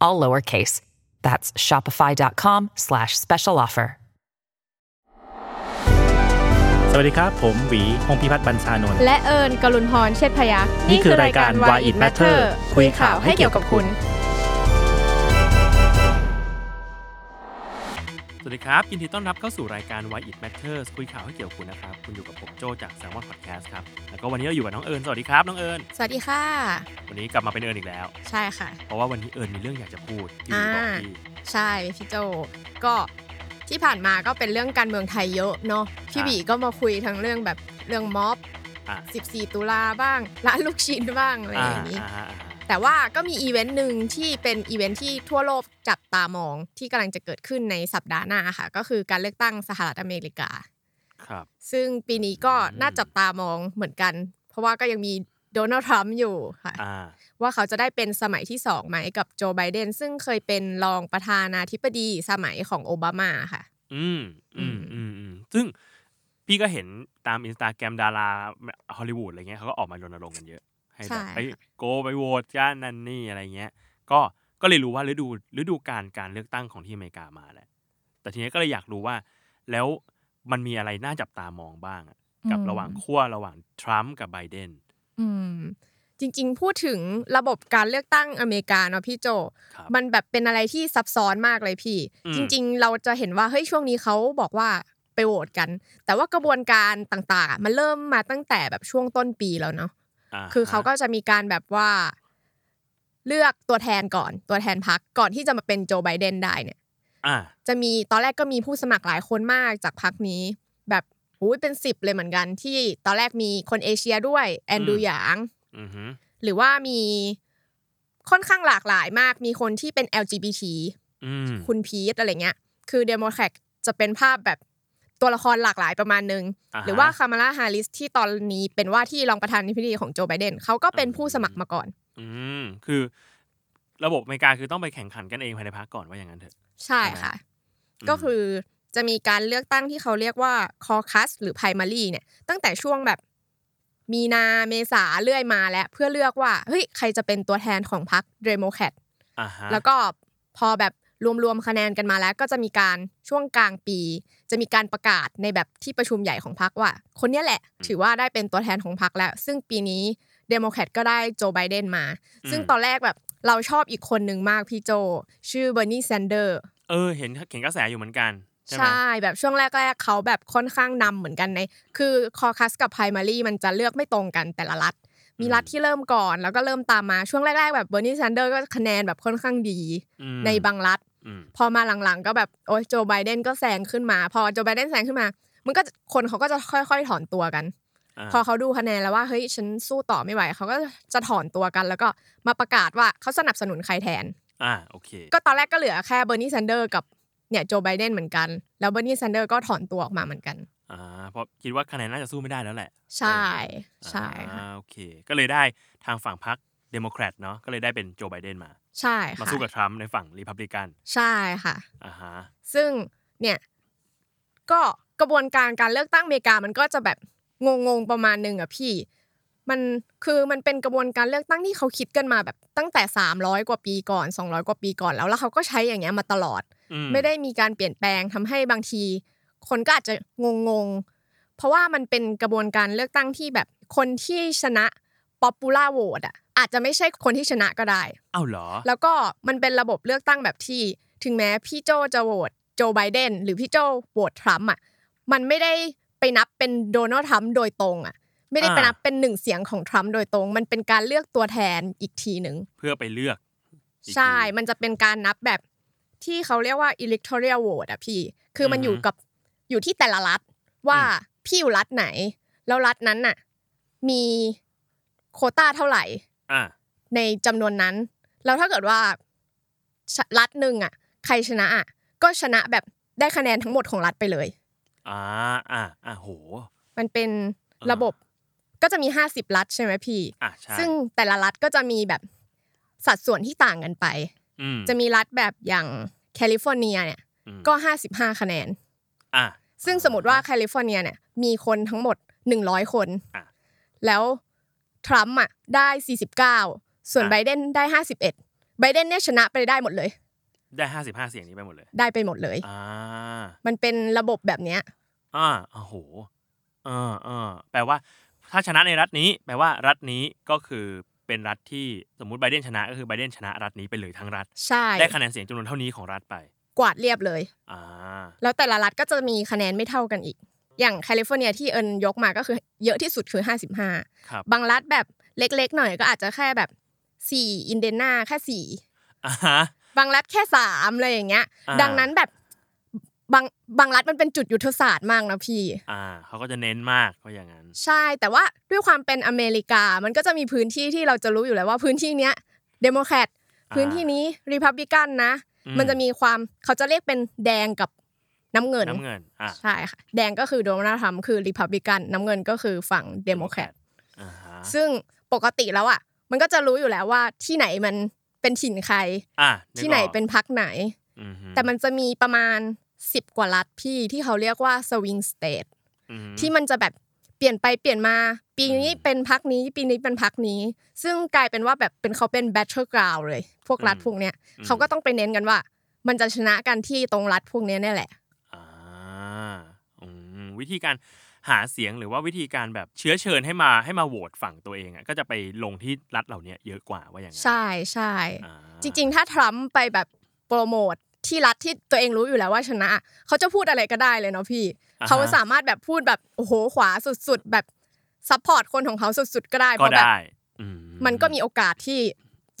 All lowercase. That's shopify.com slash special offer. สวัสดีครับ ผมหวีพงพิพัฒน์บัญชานนท์และเอิญกลุนพรเชษฐพยักษ์นี่คือรายการ Why It Matter คุยข่าวให้เกี่ยวกับคุณ วัสดีครับ ยินดีต้อนรับเข้าสู่รายการ Why It Matters คุยข่าวให้เกี่ยวกับคุณนะครับ คุณอยู่กับผมโจจาก Salmon Podcast ครับ แล้วก็วันนี้เราอยู่กับน้องเอิญสวัสดีครับ น้องเอิญสวัสดีค่ะ วันนี้กลับมาเป็นเอิญอีกแล้ว ใช่ค่ะ เพราะว่าวันนี้เอิญมีเรื่องอยากจะพูดที่บอกอ่าพี่ใช่พี่โจก็ที่ผ่านมาก็เป็นเรื่องการเมืองไทยเยอะเนาะพี่บีก็มาคุยทั้งเรื่องแบบเรื่องม็อบอะ14 ตุลาบ้างร้านลูกชิ้นบ้างอะไรอย่างนี้อ่าอ่าอ่า แต่ว่าก็มีอีเวนต์หนึ่งที่เป็นอีเวนต์ที่ทั่วโลกจับตามองที่กำลังจะเกิดขึ้นในสัปดาห์หน้าค่ะ ก็คือการเลือกตั้งสหรัฐอเมริกา ครับ ซึ่งปีนี้ก็อืมน่าจับตามองเหมือนกัน เพราะว่าก็ยังมีโดนัลด์ทรัมป์อยู่ค่ะอ่าว่าเขาจะได้เป็นสมัยที่สองไหมกับโจไบเดน ซึ่งเคยเป็นรองประธานาธิบดีสมัยของโอบามาค่ะ อืมอืมอืมอืมซึ่งพี่ก็เห็นตามอินสตาแกรมดาราฮอลลีวูดอะไรเงี้ยเขาก็ออกมารณรงค์กันเยอะ ให้ใช่แบบไปค่ะโกไปโหวตกันนั่นนี่อะไรเงี้ย ก็ก็เลยรู้ว่าฤดูฤดูการการเลือกตั้งของที่อเมริกามาแหละ แต่ทีนี้ก็เลยอยากรู้ว่า แล้วมันมีอะไรน่าจับตามองบ้างอะกับระหว่างขั้วระหว่างทรัมป์กับไบเดนอืมจริง ๆ พูดถึงระบบการเลือกตั้งอเมริกาเนาะพี่โจครับมันแบบเป็นอะไรที่ซับซ้อนมากเลยพี่อืมจริง ๆ เราจะเห็นว่าเฮ้ยช่วงนี้เขาบอกว่าไปโหวตกัน แต่ว่ากระบวนการต่างๆอะมันเริ่มมาตั้งแต่แบบช่วงต้นปีแล้วเนาะา คือเขาก็จะมีการแบบว่า เลือกตัวแทนก่อนตัวแทนพักก่อนที่จะมาเป็นโจไบเดนได้เนี่ยอ่าจะมีตอนแรกก็มีผู้สมัครหลายคนมากจากพรรคนี้ แบบหูยเป็นสิบเลยเหมือนกัน ที่ตอนแรกมีคนเอเชียด้วยแอนดรูว์อืมหยางอือฮึหรือว่ามีค่อนข้างหลากหลายมาก มีคนที่เป็น LGBT อืมคุณพีทอะไรเงี้ย คือเดโมแครตจะเป็นภาพแบบ ตัวละครหลากหลายประมาณนึงอ่าฮะหรือว่าคามาลาฮาริสที่ตอนนี้เป็นว่าที่รองประธานาธิบดีของโจไบเดนเขาก็เป็นผู้สมัครมาก่อน อืมคือ ระบบอเมริกาคือต้องไปแข่งขันกันเองภายในพรรคก่อนว่าอย่างนั้นเถอะ ใช่ค่ะ ก็คือจะมีการเลือกตั้งที่เขาเรียกว่า caucus หรือ primary เนี่ย ตั้งแต่ช่วงแบบมีนาเมษาเรื่อยมาแล้ว เพื่อเลือกว่าเฮ้ยใครจะเป็นตัวแทนของพรรคเดโมแครตอ่าฮะแล้วก็พอแบบ รวมๆคะแนนกันมาแล้ว ก็จะมีการช่วงกลางปี จะมีการประกาศในแบบที่ประชุมใหญ่ของพรรคว่า คนเนี้ยแหละ ถือว่าได้เป็นตัวแทนของพรรคแล้ว ซึ่งปีนี้เดโมแครตก็ได้โจไบเดนมา ซึ่งตอนแรกแบบเราชอบอีกคนหนึ่งมากพี่โจ ชื่อเบอร์นีแซนเดอร์เออเห็นเห็นกระแสอยู่เหมือนกันใช่ไหมใช่แบบช่วงแรกๆเขาแบบค่อนข้างนำเหมือนกันใน คือ caucus กับ primary มันจะเลือกไม่ตรงกันแต่ละรัฐ มีรัฐที่เริ่มก่อน แล้วก็เริ่มตามมาช่วงแรกๆแบบเบอร์นีแซนเดอร์ก็คะแนนแบบค่อนข้างดีอืมในบางรัฐอืม พอมาหลังๆ ก็แบบโอ้ยโจไบเดนก็แซงขึ้นมา พอโจไบเดนแซงขึ้นมา มันก็คนเขาก็จะค่อยๆถอนตัวกันพอเขาดูคะแนนแล้วว่าเฮ้ยฉันสู้ต่อไม่ไหวเขาก็จะถอนตัวกัน แล้วก็มาประกาศว่าเขาสนับสนุนใครแทนอ่าโอเค ก็ตอนแรกก็เหลือแค่เบอร์นีแซนเดอร์กับเนี่ยโจไบเดนเหมือนกัน แล้วเบอร์นีแซนเดอร์ก็ถอนตัวออกมาเหมือนกันอ่าเพราะคิดว่าคะแนนน่าจะสู้ไม่ได้แล้วแหละ ใช่ใช่ค่ะอ่าโอเค ก็เลยได้ทางฝั่งพรรค เดโมแครตเนาะก็เลยได้เป็นโจไบเดนมา ใช่มาค่ะสู้กับทรัมป์ในฝั่งรีพับลิกัน ใช่ค่ะอ่าฮะซึ่งเนี่ยก็กระบวนการการเลือกตั้งอเมริกามันก็จะแบบงงๆประมาณหนึ่งอะพี่ มันคือมันเป็นกระบวนการเลือกตั้งที่เขาคิดกันมาแบบตั้งแต่ 300 กว่าปีก่อน 200 กว่าปีก่อนแล้วแล้วเขาก็ใช้อย่างเงี้ยมาตลอดอืไม่ได้มีการเปลี่ยนแปลงทำให้บางที คนก็อาจจะงงๆเพราะว่ามันเป็นกระบวนการเลือกตั้งที่แบบคนที่ชนะ popular vote อะ อาจจะไม่ใช่คนที่ชนะก็ได้เอ้าเหรอ แล้วก็มันเป็นระบบเลือกตั้งแบบที่ ถึงแม้พี่โจจะโหวตโจไบเดนหรือพี่โจโหวตทรัมป์อะมันไม่ได้ไปนับเป็นโดนัลด์ทรัมป์โดยตรงอะไม่ได้ไปอ่านันับเป็นหนึ่งเสียงของทรัมป์โดยตรง มันเป็นการเลือกตัวแทนอีกทีหนึ่งเพื่อไปเลือกอีกใช่ทีมันจะเป็นการนับแบบที่เขาเรียกว่า electoral vote อะพี่ คือมันอือฮึอยู่กับอยู่ที่แต่ละรัฐว่าพี่อยู่รัฐไหน แล้วรัฐนั้นน่ะ มีโควต้าเท่าไหร่อ่า ในจำนวนนั้น แล้วถ้าเกิดว่าชรัฐหนึ่งอะ ใครชนะอะก็ชนะแบบได้คะแนนทั้งหมดของรัฐไปเลยอ่าอ่าอ่าโห มันเป็นอ่าระบบก็จะมี50รัฐใช่ไหมพี่อะใช่ซึ่งแต่ละรัฐก็จะมีแบบสัดส่วนที่ต่างกันไปอืมจะมีรัฐแบบอย่างแคลิฟอร์เนียเนี่ยอืมก็55คะแนนอะซึ่งสมมติว่าแคลิฟอร์เนียเนี่ยมีคนทั้งหมด100คนอะแล้ว ทรัมป์อะได้ 49 ส่วนอะไบเดนได้ 51ไบเดนเนี่ยชนะไปได้หมดเลย ได้ห้าสิบห้าเสียงนี้ไปหมดเลย ได้ไปหมดเลยอ่ามันเป็นระบบแบบเนี้ยอ่าโอ้โหเออเออแปลว่า ถ้าชนะในรัฐนี้ แปลว่ารัฐนี้ก็คือเป็นรัฐที่สมมุติไบเดนชนะก็คือไบเดนชนะรัฐนี้ไปเลยทั้งรัฐ ใช่ ได้คะแนนเสียงจำนวนเท่านี้ของรัฐไป กวาดเรียบเลย อ่า แล้วแต่ละรัฐก็จะมีคะแนนไม่เท่ากันอีก อย่างแคลิฟอร์เนียที่เอิญยกมาก็คือเยอะที่สุดคือ55ครับบางรัฐแบบเล็กๆ หน่อยก็อาจจะแค่แบบ4อินเดนาแค่สี่อ่าฮะบางรัฐแค่สามอะไรอย่างเงี้ยอ่าดังนั้นแบบบางบางรัฐมันเป็นจุดยุทธศาสตร์มากนะพี่ อ่าเขาก็จะเน้นมากเพราะอย่างนั้น ใช่แต่ว่าด้วยความเป็นอเมริกามันก็จะมีพื้นที่ที่เราจะรู้อยู่แล้วว่าพื้นที่เนี้ยเดโมแครตอ่าพื้นที่นี้รีพับลิกันนะอืมมันจะมีความเขาจะเรียกเป็นแดงกับ น้ำเงินน้ำเงินอะใช่ค่ะแดงก็คือโดนัลด์ทรัมป์คือรีพับลิกันน้ำเงินก็คือฝั่งเดโมแครตอ่าฮะซึ่งปกติแล้วอะมันก็จะรู้อยู่แล้วว่าที่ไหนมันเป็นถิ่นใครอะกที่ไหนออกเป็นพรรคไหนอือฮึแต่มันจะมีประมาณ10กว่ารัฐพี่ที่เขาเรียกว่า swing stateอือฮึที่มันจะแบบเปลี่ยนไปเปลี่ยนมา ปีนี้อืมเป็นพักนี้ ปีนี้เป็นพักนี้ ซึ่งกลายเป็นว่าแบบเป็นเขาเป็น battle ground เลย พวกรัฐอืมพวกเนี้ยอืมเขาก็ต้องไปเน้นกันว่า มันจะชนะกันที่ตรงรัฐพวกเนี้ยเนี่ยแหละอ่าอืม วิธีการหาเสียงหรือว่าวิธีการแบบเชื้อเชิญให้มาให้มาโหวตฝั่งตัวเองอะก็จะไปลงที่รัฐเหล่านี้เยอะกว่าว่าอย่างนั้นใช่ใช่อ่าจริง ๆ ถ้าทรัมป์ไปแบบโปรโมทที่รัฐที่ตัวเองรู้อยู่แล้วว่าชนะเขาจะพูดอะไรก็ได้เลยเนาะพี่อ่าฮะเขาสามารถแบบพูดแบบโอ้โหขวาสุดๆแบบ support คนของเขาสุดๆก็ได้เพราะแบบก็ได้อืมันก็มีโอกาสที่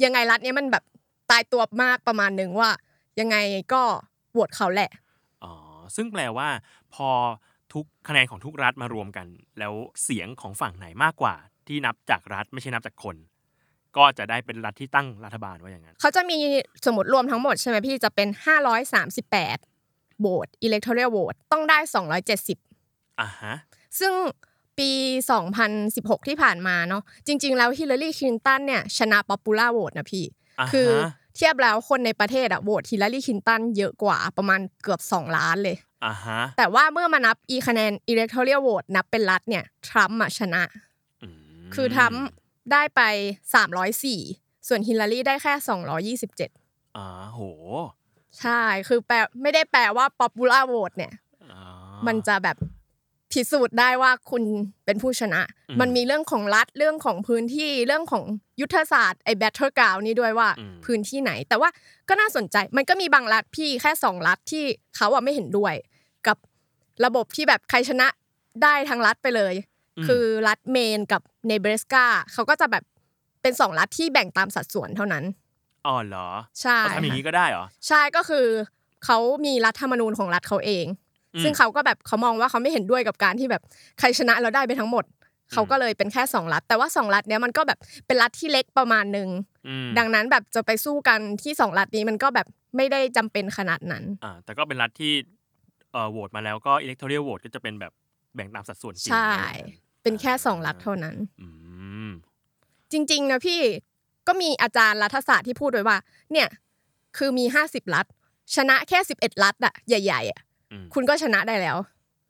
ยังไงรัฐเนี้ยมันแบบตายตัวมากประมาณหนึ่งว่า ยังไงก็โหวตเขาแหละอ๋อซึ่งแปลว่า พอ ทุกคะแนนของทุกรัฐมารวมกัน แล้วเสียงของฝั่งไหนมากกว่า ที่นับจากรัฐไม่ใช่นับจากคน ก็จะได้เป็นรัฐที่ตั้งรัฐบาลว่าอย่างนั้นเขาจะมีสมมติรวมทั้งหมดใช่ไหมพี่จะเป็น 538โหวต electoral vote ต้องได้ 270อ่าฮะซึ่งปี 2016 ที่ผ่านมาเนาะจริง ๆ แล้วฮิลลารีคลินตันเนี่ยชนะ popular vote นะพี่อ่าฮะคือเทียบแล้วคนในประเทศอะโหวตฮิลลารีคลินตันเยอะกว่าประมาณเกือบ 2 ล้านเลยอ่าฮะ แต่ว่าเมื่อมานับอีคะแนน electoral vote นับเป็นรัฐเนี่ยทรัมป์อะชนะอืมคือทรัมป์ได้ไป 304 ส่วนฮิลลารีได้แค่ 227อ่าโห ใช่ คือแปลไม่ได้แปลว่า popular vote เนี่ยอ่ามันจะแบบพิสูจน์ได้ว่าคุณเป็นผู้ชนะอืมมันมีเรื่องของรัฐเรื่องของพื้นที่เรื่องของยุทธศาสตร์ไอ้ battle ground นี่ด้วยว่าอืมพื้นที่ไหน แต่ว่าก็น่าสนใจมันก็มีบางรัฐพี่แค่สองรัฐที่เขาอะไม่เห็นด้วยกับ ระบบที่แบบใครชนะได้ทั้งรัฐไปเลย คือรัฐเมนกับเนเบรสกาเขาก็จะแบบเป็นสองรัฐที่แบ่งตามสัดส่วนเท่านั้นอ๋อเหรอใช่เขาทำอย่างนี้ก็ได้เหรอใช่ก็คือเขามีรัฐธรรมนูญของรัฐเขาเองอืมซึ่งเขาก็แบบเขามองว่าเขาไม่เห็นด้วยกับการที่แบบใครชนะแล้วได้ไปทั้งหมดเขาก็เลยเป็นแค่สองรัฐ แต่ว่าสองรัฐเนี้ยมันก็แบบเป็นรัฐที่เล็กประมาณหนึ่งอืมดังนั้นแบบจะไปสู้กันที่สองรัฐนี้มันก็แบบไม่ได้จำเป็นขนาดนั้นอ่าแต่ก็เป็นรัฐที่เอ่อโหวตมาแล้วก็ electoral vote ก็จะเป็นแบบแบ่งตามสัดส่วนจริงใช่อะไรอย่างนั้นเป็นแค่สองรัฐเท่านั้น อืมจริงๆนะพี่ก็มีอาจารย์รัฐศาสตร์ที่พูดไว้ว่า เนี่ย คือมีห้าสิบรัฐ ชนะแค่สิบเอ็ดรัฐอะใหญ่ๆอะอืมคุณก็ชนะได้แล้ว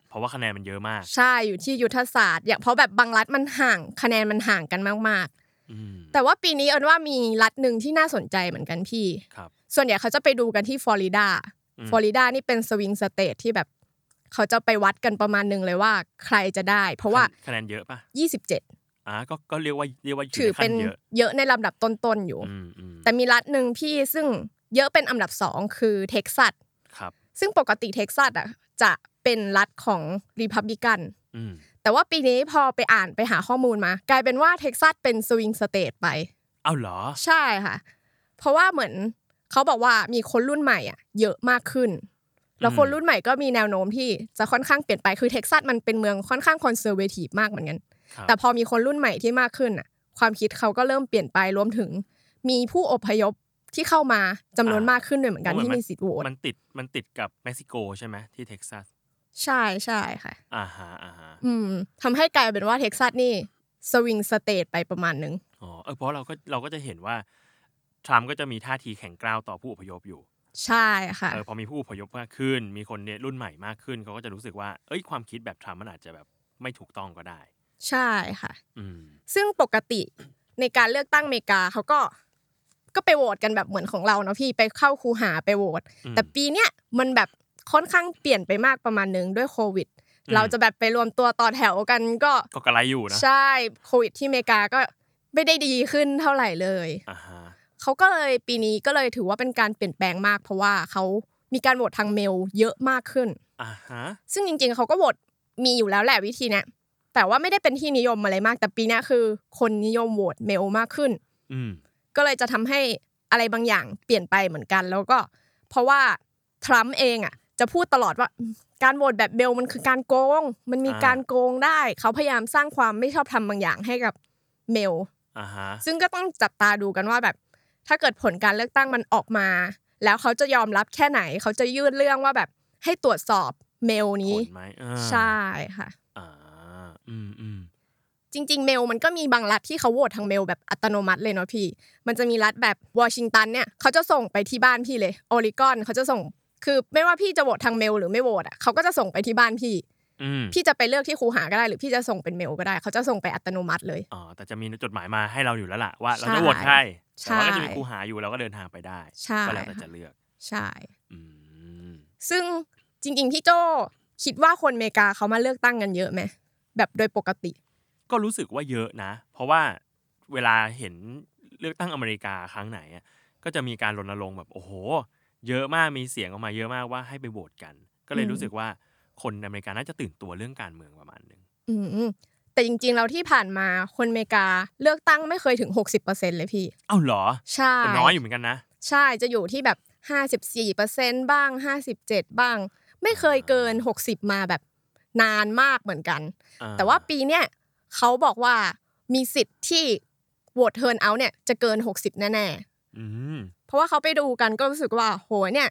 เพราะว่าคะแนนมันเยอะมาก ใช่อยู่ที่ยุทธศาสตร์อย่างเพราะแบบบางรัฐมันห่างคะแนนมันห่างกันมากอืมๆ แต่ว่าปีนี้เอิญว่ามีรัฐหนึ่งที่น่าสนใจเหมือนกันพี่ ครับ ส่วนใหญ่เขาจะไปดูกันที่ฟลอริดาอืม ฟลอริดานี่เป็น swing state ที่แบบเขาจะไปวัดกันประมาณหนึ่งเลยว่าใครจะได้ เพราะว่าคะแนนเยอะป่ะ27อ่าก็ก็เรียกว่าเรียกว่าอยู่ถือในขั้เป็นเยอะเยอะในลำดับต้นๆอยู่อืมอืมแต่มีรัฐหนึ่งพี่ซึ่งเยอะเป็นอันดับสองคือเท็กซัสครับ ซึ่งปกติเท็กซัสอะจะเป็นรัฐของรีพับลิกันอืมแต่ว่าปีนี้พอไปอ่านไปหาข้อมูลมา กลายเป็นว่าเท็กซัสเป็น swing state ไป อ้าวเหรอ ใช่ค่ะ เพราะว่าเหมือน เขาบอกว่ามีคนรุ่นใหม่อะเยอะมากขึ้น แล้วคนรุ่นใหม่ก็มีแนวโน้มที่จะค่อนข้างเปลี่ยนไปคือเท็กซัสมันเป็นเมืองค่อนข้าง conservative มากเหมือนกันครับแต่พอมีคนรุ่นใหม่ที่มากขึ้นอะ ความคิดเขาก็เริ่มเปลี่ยนไปรวมถึง มีผู้อพยพที่เข้ามาจำนวนมากขึ้นด้วยเหมือนกันที่มีสิทธิ์โหวตมันติดมันติดกับเม็กซิโกใช่ไหมที่เท็กซัสใช่ใช่ค่ะอ่าฮะอ่าฮะอืมทำให้กลายเป็นว่าเท็กซัสนี่ swing state ไปประมาณหนึ่งอ๋อเออเพราะเราก็เราก็จะเห็นว่า ทรัมป์ก็จะมีท่าทีแข็งกร้าวต่อผู้อพยพอยู่ ใช่ค่ะเออพอมีผู้อพยพมากขึ้น มีคนเนี่ยรุ่นใหม่มากขึ้นเขาก็จะรู้สึกว่าเอ้ยความคิดแบบทรัมป์มันอาจจะแบบไม่ถูกต้องก็ได้ ใช่ค่ะอืมซึ่งปกติในการเลือกตั้งอเมริกาเขาก็ก็ไปโหวตกันแบบเหมือนของเราเนาะพี่ไปเข้าคูหาไปโหวตอืมแต่ปีเนี้ยมันแบบค่อนข้างเปลี่ยนไปมากประมาณหนึงด้วยโควิดอืมเราจะแบบไปรวมตัวต่อแถวกันก็ก็กระไรอยู่นะใช่โควิดที่อเมริกาก็ไม่ได้ดีขึ้นเท่าไหร่เลยอ่าฮะ เขาก็เลยปีนี้ก็เลยถือว่าเป็นการเปลี่ยนแปลงมาก เพราะว่าเขามีการโหวตทางเมลเยอะมากขึ้นอ่าฮะซึ่งจริง ๆเขาก็โหวตมีอยู่แล้วแหละวิธีเนี้ยแต่ว่าไม่ได้เป็นที่นิยมอะไรมาก แต่ปีเนี้ยคือ คนนิยมโหวตเมลมากขึ้น อืมก็เลยจะทำให้อะไรบางอย่างเปลี่ยนไปเหมือนกัน แล้วก็ เพราะว่าทรัมป์เองอะ จะพูดตลอดว่าอืมการโหวตแบบเบลมันคือการโกง มันมีการโกงได้ เขาพยายามสร้างความไม่ชอบธรรมบางอย่างให้กับเมลอ่าฮะซึ่งก็ต้องจับตาดูกันว่าแบบ ถ้าเกิดผลการเลือกตั้งมันออกมา แล้วเขาจะยอมรับแค่ไหน เขาจะยื่นเรื่องว่าแบบให้ตรวจสอบเมลนี้ผลไหมอ่าใช่ค่ะอ่าอืมอืมจริง ๆ เมลมันก็มีบางรัฐที่เขาโหวตทางเมลแบบอัตโนมัติเลยเนาะพี่ มันจะมีรัฐแบบวอชิงตันเนี่ยเขาจะส่งไปที่บ้านพี่เลยโอริกอนเขาจะส่ง คือไม่ว่าพี่จะโหวตทางเมลหรือไม่โหวตอะเขาก็จะส่งไปที่บ้านพี่อืม พี่จะไปเลือกที่คูหาก็ได้ หรือพี่จะส่งเป็นเมลก็ได้ เขาจะส่งไปอัตโนมัติเลยอ๋อแต่จะมีจดหมายมาให้เราอยู่แล้วล่ะว่าเราใช่จะโหวตใครใช่แต่ว่าก็จะมีครูหาอยู่เราก็เดินทางไปได้ใช่ก็แล้วแต่จะเลือกใช่อืมซึ่งจริง ๆ พี่โจคิดว่าคนอเมริกาเขามาเลือกตั้งกันเยอะไหมแบบโดยปกติ ก็รู้สึกว่าเยอะนะ เพราะว่าเวลาเห็นเลือกตั้งอเมริกาครั้งไหนอะก็จะมีการรณรงค์แบบโอ้โห เยอะมากมีเสียงออกมาเยอะมากว่าให้ไปโหวตกัน ก็เลยอืมรู้สึกว่า คนอเมริกาน่าจะตื่นตัวเรื่องการเมืองประมาณหนึ่งอืมแต่จริงๆเราที่ผ่านมาคนอเมริกาเลือกตั้งไม่เคยถึง 60%เลยพี่เอ้าเหรอใช่ก็น้อยอยู่เหมือนกันนะ ใช่จะอยู่ที่แบบ54%บ้าง 57 บ้าง ไม่เคยเกิน 60 มาแบบนานมากเหมือนกันอ่าแต่ว่าปีเนี้ยเขาบอกว่ามีสิทธิ์ที่โหวตเทิร์นเอาเนี่ยจะเกิน 60 แน่อืมๆเพราะว่าเขาไปดูกันก็รู้สึกว่าโหเนี่ย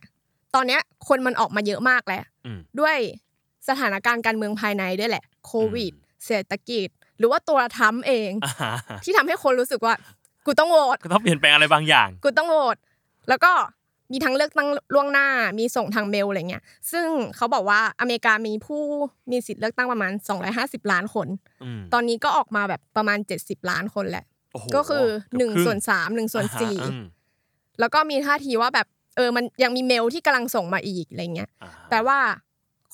ตอนเนี้ยคนมันออกมาเยอะมากแล้วอืมด้วย สถานการณ์การเมืองภายในด้วยแหละโควิดอืมเศรษฐกิจ หรือว่าตัวทรัมป์เองอ่าฮะที่ทำให้คนรู้สึกว่า กูต้องโหวตก็ต้องเปลี่ยนแปลงอะไรบางอย่าง กูต้องโหวตแล้วก็มีทั้งเลือกตั้งล่วงหน้า มีส่งทางเมลอะไรเงี้ย ซึ่งเขาบอกว่าอเมริกามีผู้มีสิทธิ์เลือกตั้งประมาณ 250 ล้านคนอืมตอนนี้ก็ออกมาแบบประมาณ 70 ล้านคนแหละโอ้โหก็คือเกือบครึ่1ส่วน3 1ส่วนอ่าฮะอืม4แล้วก็มีท่าทีว่าแบบเออมันยังมีเมลที่กำลังส่งมาอีกอะไรเงี้ยอ่าฮะแปลว่า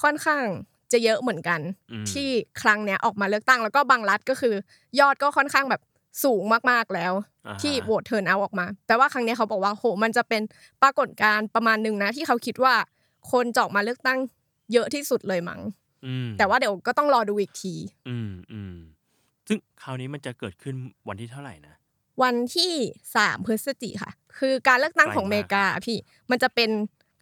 ค่อนข้างจะเยอะเหมือนกันอืมที่ครั้งเนี้ยออกมาเลือกตั้งแล้วก็บางรัฐก็คือ ยอดก็ค่อนข้างแบบสูงมากๆแล้วอ่าฮะที่โหวตเทิร์นเอาออกมา แต่ว่าครั้งเนี้ยเขาบอกว่าโหมันจะเป็นปรากฏการณ์ประมาณหนึ่งนะ ที่เขาคิดว่าคนจะออกมาเลือกตั้งเยอะที่สุดเลยมั้งอืมแต่ว่าเดี๋ยวก็ต้องรอดูอีกที อืมอืมซึ่งคราวนี้มันจะเกิดขึ้นวันที่เท่าไหร่นะวันที่สามพฤศจิค่ะ คือการเลือกตั้งของอเมริกาอะพี่มันจะเป็น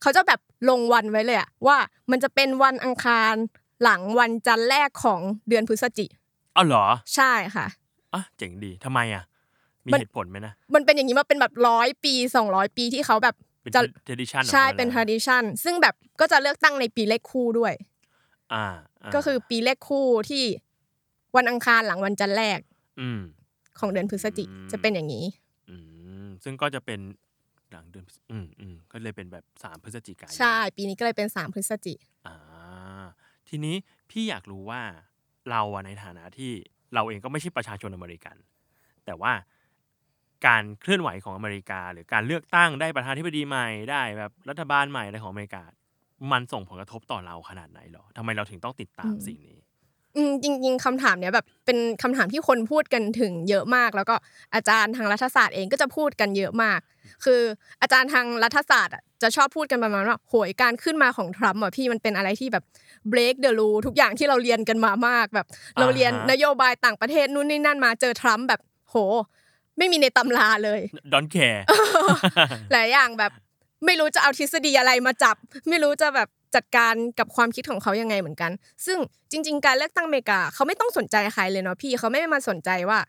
เขาจะแบบลงวันไว้เลยอะว่ามันจะเป็นวันอังคารหลังวันจันทร์แรกของเดือนพฤศจิอ้าวเหรอ ใช่ค่ะอะเจ๋งดีทำไมอะ มีมันเหตุผลไหมนะ มันเป็นอย่างนี้มาเป็นแบบร้อยปีสองร้อยปีที่เขาแบบเป็นจะ tradition ใช่ของขาเป็นลย tradition ซึ่งแบบก็จะเลือกตั้งในปีเลขคู่ด้วย อ่าาก็คือปีเลขคู่ที่วันอังคารหลังวันจันทร์แรก อืมของเดือนพฤศจิอืมจะเป็นอย่างนี้ อืมซึ่งก็จะเป็น หลังเดือนพฤศอืมอืมก็เลยเป็นแบบสามพฤศจิกายนใช่ ปีนี้ก็เลยเป็นสามพฤศจิอ่าทีนี้พี่อยากรู้ว่าเราอะในฐานะที่เราเองก็ไม่ใช่ประชาชนอเมริกัน แต่ว่าการเคลื่อนไหวของอเมริกา หรือการเลือกตั้งได้ประธานาธิบดีใหม่ได้แบบรัฐบาลใหม่อะไรของอเมริกา มันส่งผลกระทบต่อเราขนาดไหนหรอทำไมเราถึงต้องติดตามสิ่งนี้อืม จริงๆคำถามเนี้ยแบบเป็นคำถามที่คนพูดกันถึงเยอะมาก แล้วก็อาจารย์ทางรัฐศาสตร์เองก็จะพูดกันเยอะมาก คืออาจารย์ทางรัฐศาสตร์อะจะชอบพูดกันประมาณว่าโหยการขึ้นมาของทรัมป์อะพี่มันเป็นอะไรที่แบบ break the rule ทุกอย่างที่เราเรียนกันมามากแบบ เราเรียนอ่าฮะนโยบายต่างประเทศนู่นนี่นั่นมาเจอทรัมป์แบบโห ไม่มีในตำราเลย don't care หลายอย่างแบบไม่รู้จะเอาทฤษฎีอะไรมาจับ ไม่รู้จะแบบ จัดการกับความคิดของเขายังไงเหมือนกัน ซึ่งจริง ๆ การเลือกตั้งอเมริกาเขาไม่ต้องสนใจใครเลยเนาะพี่เขาไม่ได้มาสนใจว่า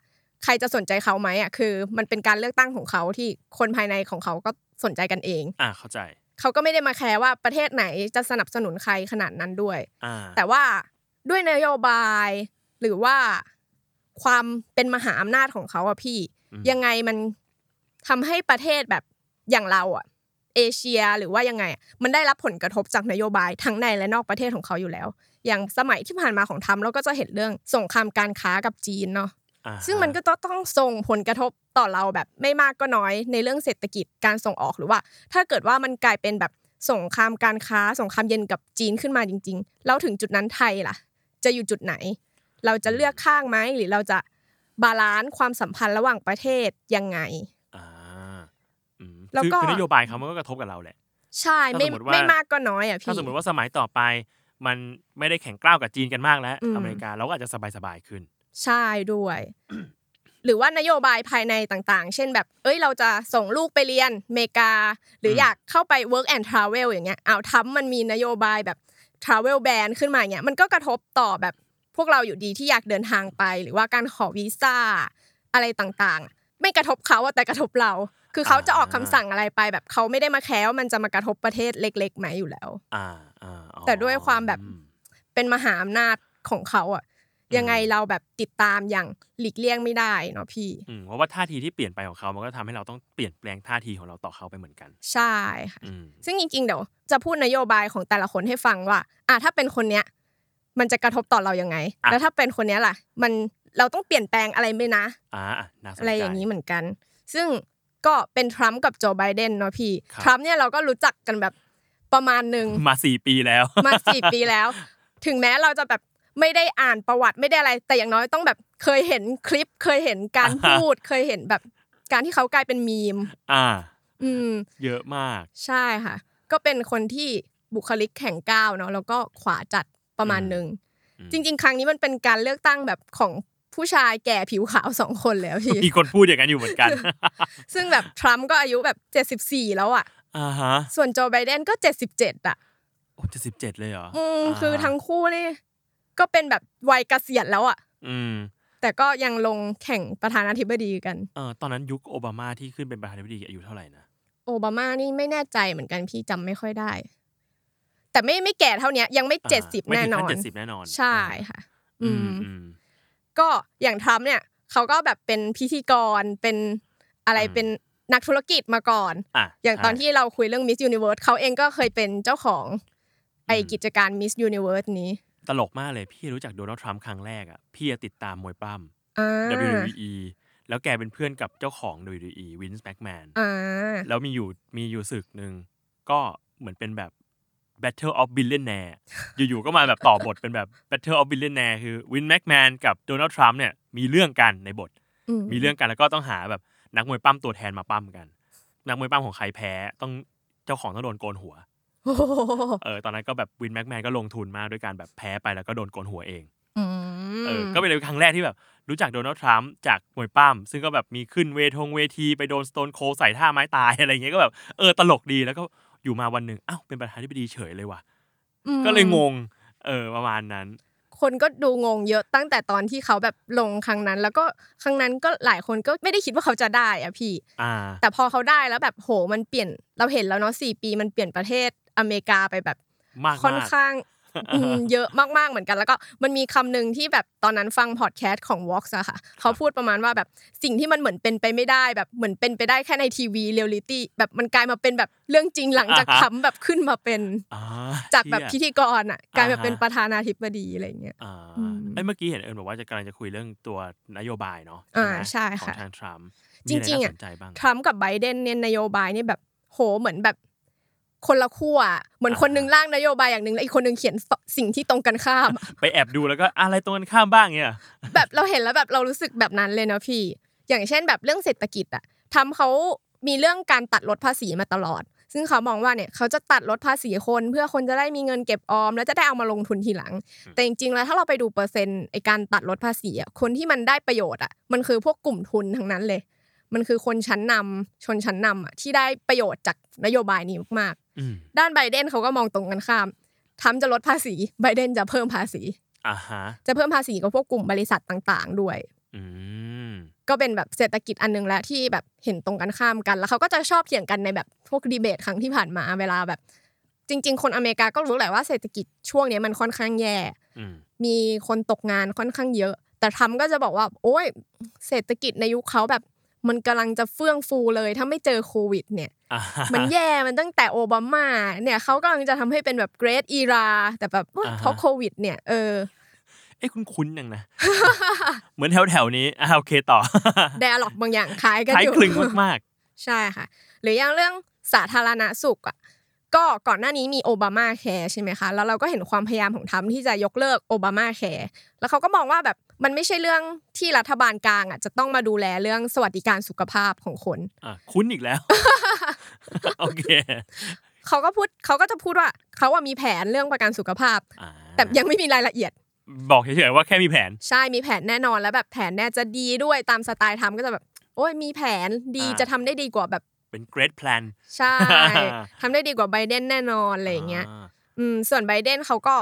ใครจะสนใจเขาไหมอะคือ มันเป็นการเลือกตั้งของเขาที่คนภายในของเขาก็สนใจกันเอง อ่าเข้าใจ เขาก็ไม่ได้มาแคร์ว่าประเทศไหนจะสนับสนุนใครขนาดนั้นด้วย อ่า แต่ว่าด้วยนโยบายหรือว่าความเป็นมหาอำนาจของเขาอะพี่อืมยังไงมันทำให้ประเทศแบบอย่างเราอะ เอเชียหรือว่ายังไงอะมันได้รับผลกระทบจากนโยบายทั้งในและนอกประเทศของเขาอยู่แล้ว อย่างสมัยที่ผ่านมาของทรัมป์เราก็จะเห็นเรื่องสงครามการค้ากับจีนเนาะอ่าซึ่งมันก็ต้องส่งผลกระทบต่อเราแบบไม่มากก็น้อยในเรื่องเศรษฐกิจการส่งออกหรือว่า ถ้าเกิดว่ามันกลายเป็นแบบสงครามการค้าสงครามเย็นกับจีนขึ้นมาจริงๆแล้วถึงจุดนั้นไทยล่ะ จะอยู่จุดไหน เราจะเลือกข้างไหมหรือเราจะ balance ความสัมพันธ์ระหว่างประเทศยังไงอ่าอืม แล้วคือก็คือนโยบายเขามันก็กระทบกับเราแหละ ใช่ไม่ถ้าสมมุติว่าไม่มากก็น้อยอะพี่ถ้าสมมติว่าสมัยต่อไป มันไม่ได้แข็งกร้าวกับจีนกันมากแล้วอืมอเมริกาเราก็อาจจะสบายๆขึ้น ใช่ด้วย หรือว่านโยบายภายในต่างๆ เช่นแบบ เอ้ยเราจะส่งลูกไปเรียนอเมริกา หรืออมอยากเข้าไป work and travel อย่างเงี้ยเอาทำมันมีนโยบายแบบ travel ban ขึ้นมาอย่างเงี้ยมันก็กระทบต่อแบบพวกเราอยู่ดีที่อยากเดินทางไป หรือว่าการขอวีซ่าอะไรต่างๆ ไม่กระทบเขาอะแต่กระทบเรา คือเขาจะออกคำสั่งอะไรไปแบบเขาไม่ได้มาแคร์ว่ามันจะมากระทบประเทศเล็กๆไหมอยู่แล้วอ่าอ่าอ๋อแต่ด้วยความแบบอืมเป็นมหาอำนาจของเขาอะยังไงเราแบบติดตามอย่างหลีกเลี่ยงไม่ได้เนาะพี่อืมเพราะว่าท่าทีที่เปลี่ยนไปของเขา มันก็ทำให้เราต้องเปลี่ยนแปลงท่าทีของเราต่อเขาไปเหมือนกัน ใช่ค่ะอืมซึ่งจริงๆเดี๋ยวจะพูดนโยบายของแต่ละคนให้ฟังว่า อะถ้าเป็นคนเนี้ย มันจะกระทบต่อเรายังไงอะแล้วถ้าเป็นคนเนี้ยล่ะ มัน เราต้องเปลี่ยนแปลงอะไรไหมนะอ่าอะน่าสนใจอะไรอย่างนี้เหมือนกัน ซึ่งก็เป็นทรัมป์กับโจไบเดนเนาะพี่ครับทรัมป์เนี่ยเราก็รู้จักกันแบบประมาณหนึ่งมาสี่ปีแล้วมาสี่ปีแล้ว ถึงแม้เราจะแบบไม่ได้อ่านประวัติไม่ได้อะไร แต่อย่างน้อยต้องแบบเคยเห็นคลิป เคยเห็นการอ่าฮะพูด เคยเห็นแบบการที่เขากลายเป็นมีม อ่า อืม เยอะมาก ใช่ค่ะ ก็เป็นคนที่บุคลิกแข็งก้าวเนาะแล้วก็ขวาจัดประมาณหนึ่งอืมจริง ๆ ครั้งนี้มันเป็นการเลือกตั้งแบบของ ผู้ชายแก่ผิวขาวสองคนแล้วพี่ มีคนพูดอย่างนั้นอยู่เหมือนกัน ซึ่งแบบทรัมป์ก็อายุแบบเจ็ดสิบสี่แล้วอะอ่าฮะ ส่วนโจไบเดนก็เจ็ดสิบเจ็ดอะโอ้จะสิบเจ็ดเลยเหรอ อืมาคือทั้งคู่นี่ ก็เป็นแบบวัยเกษียณแล้วอะ อืม แต่ก็ยังลงแข่งประธานาธิบดีกัน เออตอนนั้นยุคโอบามาที่ขึ้นเป็นประธานาธิบดีอายุเท่าไหร่นะ โอบามานี่ไม่แน่ใจเหมือนกันพี่จำไม่ค่อยได้ แต่ไม่ไม่แก่เท่าเนี้ยยังไม่อ่าเจ็ดสิบไม่แน่ถึงนอขั้นเจ็ดสิบแน่นอน ใช่ค่ะ อือืมมอืม ก็อย่างทรัมป์เนี่ยเขาก็แบบเป็นพิธีกรเป็นอะไรอืมเป็นนักธุรกิจมาก่อนอะอย่างตอนใช่ที่เราคุยเรื่อง Miss Universe เขาเองก็เคยเป็นเจ้าของไออืมกิจการ Miss Universe นี้ ตลกมากเลยพี่รู้จักโดนัลด์ทรัมป์ครั้งแรกอะพี่อะติดตามมวยปล้ำอ่า WWE แล้วแกเป็นเพื่อนกับเจ้าของ WWE Vince McMahon อ่าแล้วมีอยู่มีอยู่ศึกหนึ่งก็เหมือนเป็นแบบ Battle of Billionaire อยู่ๆ ก็มาแบบต่อบทเป็นแบบ Battle of Billionaire คือวินแม็กแมนกับโดนัลด์ทรัมป์เนี่ยมีเรื่องกันในบท มีเรื่องกันแล้วก็ต้องหาแบบนักมวยปล้ำตัวแทนมาปล้ำกัน นักมวยปล้ำของใครแพ้ต้องเจ้าของต้องโดนโกนหัวโอ้โหเออตอนนั้นก็แบบวินแม็กแมนก็ลงทุนมากด้วยการแบบแพ้ไปแล้วก็โดนโกนหัวเองอืมเออก็เป็นครั้งแรกที่แบบรู้จักโดนัลด์ทรัมป์จากมวยปล้ำซึ่งก็แบบมีขึ้นเวทงเวทีไปโดนสโตนโคลด์ใส่ท่าไม้ตายอะไรเงี้ยก็แบบเออตลกดีแล้วก็ อยู่มาวันหนึ่งอ้าวเป็นประธานาธิบดีเฉยเลยว่ะอืมก็เลยงง เออประมาณนั้น คนก็ดูงงเยอะตั้งแต่ตอนที่เขาแบบลงครั้งนั้น แล้วก็ครั้งนั้นก็หลายคนก็ไม่ได้คิดว่าเขาจะได้อะพี่อ่าแต่พอเขาได้แล้วแบบโหมันเปลี่ยนเราเห็นแล้วเนาะสี่ปีมันเปลี่ยนประเทศอเมริกาไปแบบมากค่อนมากข้างอืม เยอะมากๆเหมือนกัน แล้วก็มันมีคำหนึ่งที่แบบตอนนั้นฟังพอดแคสต์ของ Vox อะค่ะ เขาพูดประมาณว่าแบบสิ่งที่มันเหมือนเป็นไปไม่ได้แบบเหมือนเป็นไปได้แค่ในทีวีเรียลลิตี้แบบมันกลายมาเป็นแบบเรื่องจริงหลังจากทำแบบขึ้นมาเป็นอ่าจากแบบเชี่พิยธีกรอะกลายมาเป็นอ่าฮะประธานาธิบดีอะไรอย่างเงี้ยอ่าอืมเอ้ยเมื่อกี้เห็นเอิญบอกว่าจะกำลังจะคุยเรื่องตัวนโยบายเนาะอ่าไหมใช่ของค่ะทางทรัมป์จริงๆมีอะอะไรน่าสนใจบ้างทรัมป์กับไบเดนเนี่ยนโยบายนี่แบบโหเหมือนแบบ คนละขั้วอะเหมือนอ่าคนหนึงร่างนโยบายอย่างหนึ่งแล้วอีกคนหนึงเขียนสิ่งที่ตรงกันข้ามอะไปแอบดูแล้วก็อะไรตรงกันข้ามบ้างเนี่ยแบบเราเห็นแล้วแบบเรารู้สึกแบบนั้นเลยเนาะพี่ อย่างเช่นแบบเรื่องเศรษฐกิจอะทำเขามีเรื่องการตัดลดภาษีมาตลอด ซึ่งเขามองว่าเนี่ยเขาจะตัดลดภาษีคนเพื่อคนจะได้มีเงินเก็บออม แล้วจะได้เอามาลงทุนทีหลัง แต่จริงๆแล้วถ้าเราไปดูเปอร์เซ็นต์ไอการตัดลดภาษีอะคนที่มันได้ประโยชน์อะมันคือพวกกลุ่มทุนทั้งนั้นเลยมันคือคนชั้นนำชนชั้นนำอะที่ได้ประโยชน์จากนโยบายนี้มากอืมๆ ด้านไบเดนเขาก็มองตรงกันข้ามทำจะลดภาษีไบเดนจะเพิ่มภาษีอ่าฮะจะเพิ่มภาษีกับพวกกลุ่มบริษัทต่าง ๆ ด้วยอืมก็เป็นแบบเศรษฐกิจอันหนึงแล้วที่แบบเห็นตรงกันข้ามกัน แล้วเขาก็จะชอบเถียงกันในแบบพวกดีเบตครั้งที่ผ่านมาเวลาแบบ จริง ๆ คนอเมริกาก็รู้แหละว่าเศรษฐกิจช่วงเนี้ยมันค่อนข้างแย่อืมมีคนตกงานค่อนข้างเยอะ แต่ทรัมป์ก็จะบอกว่า โอ้ยเศรษฐกิจในยุคเขาแบบ มันกำลังจะเฟื่องฟูเลย ถ้าไม่เจอโควิด เนี่ยอ่ามันแย่มันตั้งแต่โอบามาเนี่ยเขากำลังจะทำให้เป็นแบบเกรดอีราแต่แบบเฮ้ยเพราะโควิด เนี่ยเออเอ้คุณคุ้นๆยังนะ เหมือนแถวแถวๆนี้อ่าโอเคต่อไดอะล็อกบางอย่างคล้ายกันคล้ายอยู่คลึงมากใช่ค่ะ หรืออย่างเรื่องสาธารณสุขอะ ก็ก่อนหน้านี้มีโอบามาแคร์ใช่ไหมคะ แล้วเราก็เห็นความพยายามของทรัมป์ที่จะยกเลิกโอบามาแคร์แล้วเขาก็มองว่าแบบมันไม่ใช่เรื่องที่รัฐบาลกลางอะจะต้องมาดูแลเรื่องสวัสดิการสุขภาพของคนๆอะคุ้นอีกแล้วโอเคเขาก็พูดเขาก็จะพูดว่าเขาว่ามีแผนเรื่องประกันสุขภาพอ่าแต่ยังไม่มีรายละเอียด บอกเฉยๆว่าแค่มีแผน ใช่มีแผนแน่นอนแล้วแบบแผนเนี่ยจะดีด้วยตามสไตล์ทรัมป์ก็จะแบบโอ้ยมีแผนดีอ่าจะทำได้ดีกว่าแบบ เป็น great plan ใช่ทำได้ดีกว่าไบเดนแน่นอนอะไรอย่างเงี้ยอ่าอืมส่วนไบเดนเขาก็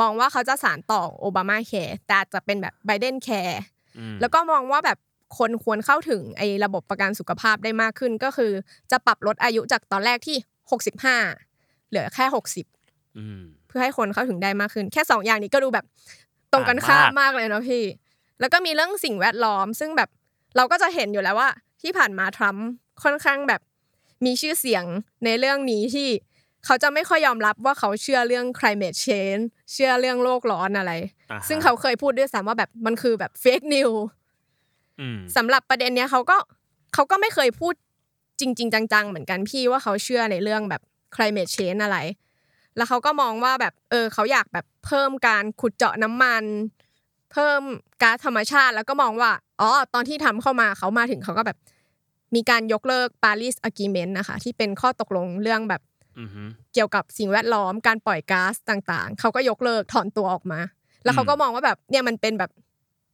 มองว่าเขาจะสานต่อโอบามาแคร์แต่อาจจะเป็นแบบไบเดนแคร์อืมแล้วก็มองว่าแบบคนควรเข้าถึงไอ้ระบบประกันสุขภาพได้มากขึ้นก็คือ จะปรับลดอายุจากตอนแรกที่ 65 เหลือแค่ 60อืมเพื่อให้คนเข้าถึงได้มากขึ้น แค่สองอย่างนี้ก็ดูแบบตรงกันข้ามมากเลยเนาะพี่ แล้วก็มีเรื่องสิ่งแวดล้อม ซึ่งแบบเราก็จะเห็นอยู่แล้วว่า ที่ผ่านมาทรัมป์ค่อนข้างแบบ มีชื่อเสียงในเรื่องนี้ที่เขาจะไม่ค่อยยอมรับว่าเขาเชื่อเรื่อง climate change เชื่อเรื่องโลกร้อนอะไรอ่าฮะซึ่งเขาเคยพูดด้วยซ้ำว่าแบบมันคือแบบ fake news อืมสำหรับประเด็นเนี้ยเขาก็เขาก็ไม่เคยพูดจริง ๆ จัง ๆ เหมือนกันพี่ว่าเขาเชื่อในเรื่องแบบ climate change อะไร แล้วเขาก็มองว่าแบบเออเขาอยากแบบเพิ่มการขุดเจาะน้ำมัน เพิ่มก๊าซธรรมชาติแล้วก็มองว่าอ๋อตอนที่ทำเข้ามาเขามาถึงเขาก็แบบ มีการยกเลิก Paris Agreement นะคะ ที่เป็นข้อตกลงเรื่องแบบอือฮึเกี่ยวกับสิ่งแวดล้อมการปล่อยก๊าซต่างๆ เขาก็ยกเลิกถอนตัวออกมา แล้วเขาก็มองว่าแบบเนี่ยมันเป็นแบบ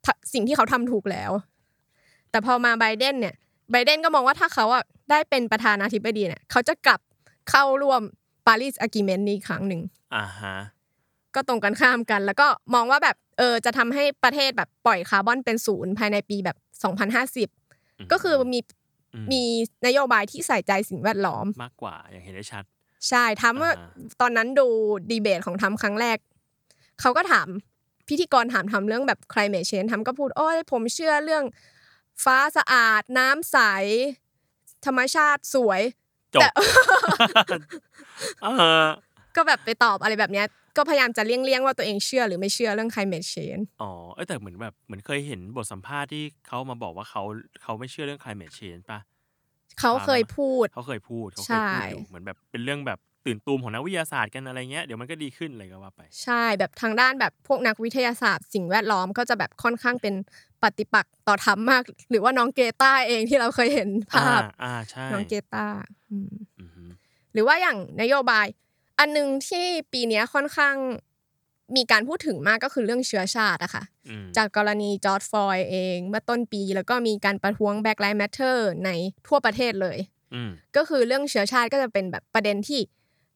ทะสิ่งที่เขาทำถูกแล้ว แต่พอมาไบเดนเนี่ยไบเดนก็มองว่าถ้าเขาอะได้เป็นประธานาธิบดีเนี่ยเขาจะกลับเข้าร่วม Paris Agreement นี้อีกครั้งหนึ่งอ่าฮะก็ตรงกันข้ามกัน แล้วก็มองว่าแบบเออจะทำให้ประเทศแบบปล่อยคาร์บอนเป็นศูนย์ภายในปีแบบ 2050 ก็คือมีอื มมีนโยบายที่ใส่ใจสิ่งแวดล้อม มากกว่าอย่างเห็นได้ชัด ใช่ทำว่าอ่าตอนนั้นดูดีเบตของทำครั้งแรก เขาก็ถามพิธีกรถามทำเรื่องแบบ climate change ทำก็พูดโอ้ยผมเชื่อเรื่องฟ้าสะอาด น้ำใส ธรรมชาติสวยจบแต่เออก็แบบไปตอบอะไรแบบเนี้ย ก็พยายามจะเลี่ยงๆว่าตัวเองเชื่อหรือไม่เชื่อเรื่อง climate change อ๋อเอ้ยแต่เหมือนแบบเหมือนเคยเห็นบทสัมภาษณ์ที่เขามาบอกว่าเขาเขาไม่เชื่อเรื่อง climate change ป่ะเขาเคยพูด เขาเคยพูดเขาเคใช่ยพูดอยู่เหมือนแบบเป็นเรื่องแบบตื่นตูมของนักวิทยาศาสตร์กันอะไรเงี้ยเดี๋ยวมันก็ดีขึ้นอะไรก็ว่าไป ใช่แบบทางด้านแบบพวกนักวิทยาศาสตร์ สิ่งแวดล้อมก็จะแบบค่อนข้างเป็นปฏิปักษ์ต่อธรรมมาก หรือว่าน้องเกต้าเองที่เราเคยเห็นภาพอ่าอ่าใช่น้องเกต้าอืมอือฮึหรือว่าอย่างนโยบาย อันหนึงที่ปีเนี้ยค่อนข้างมีการพูดถึงมากก็คือเรื่องเชื้อชาติอะค่ะอืมจากกรณีจอร์ดฟลอยด์เองเมื่อต้นปี แล้วก็มีการประท้วง Black Lives Matter ในทั่วประเทศเลยอืมก็คือเรื่องเชื้อชาติก็จะเป็นแบบประเด็นที่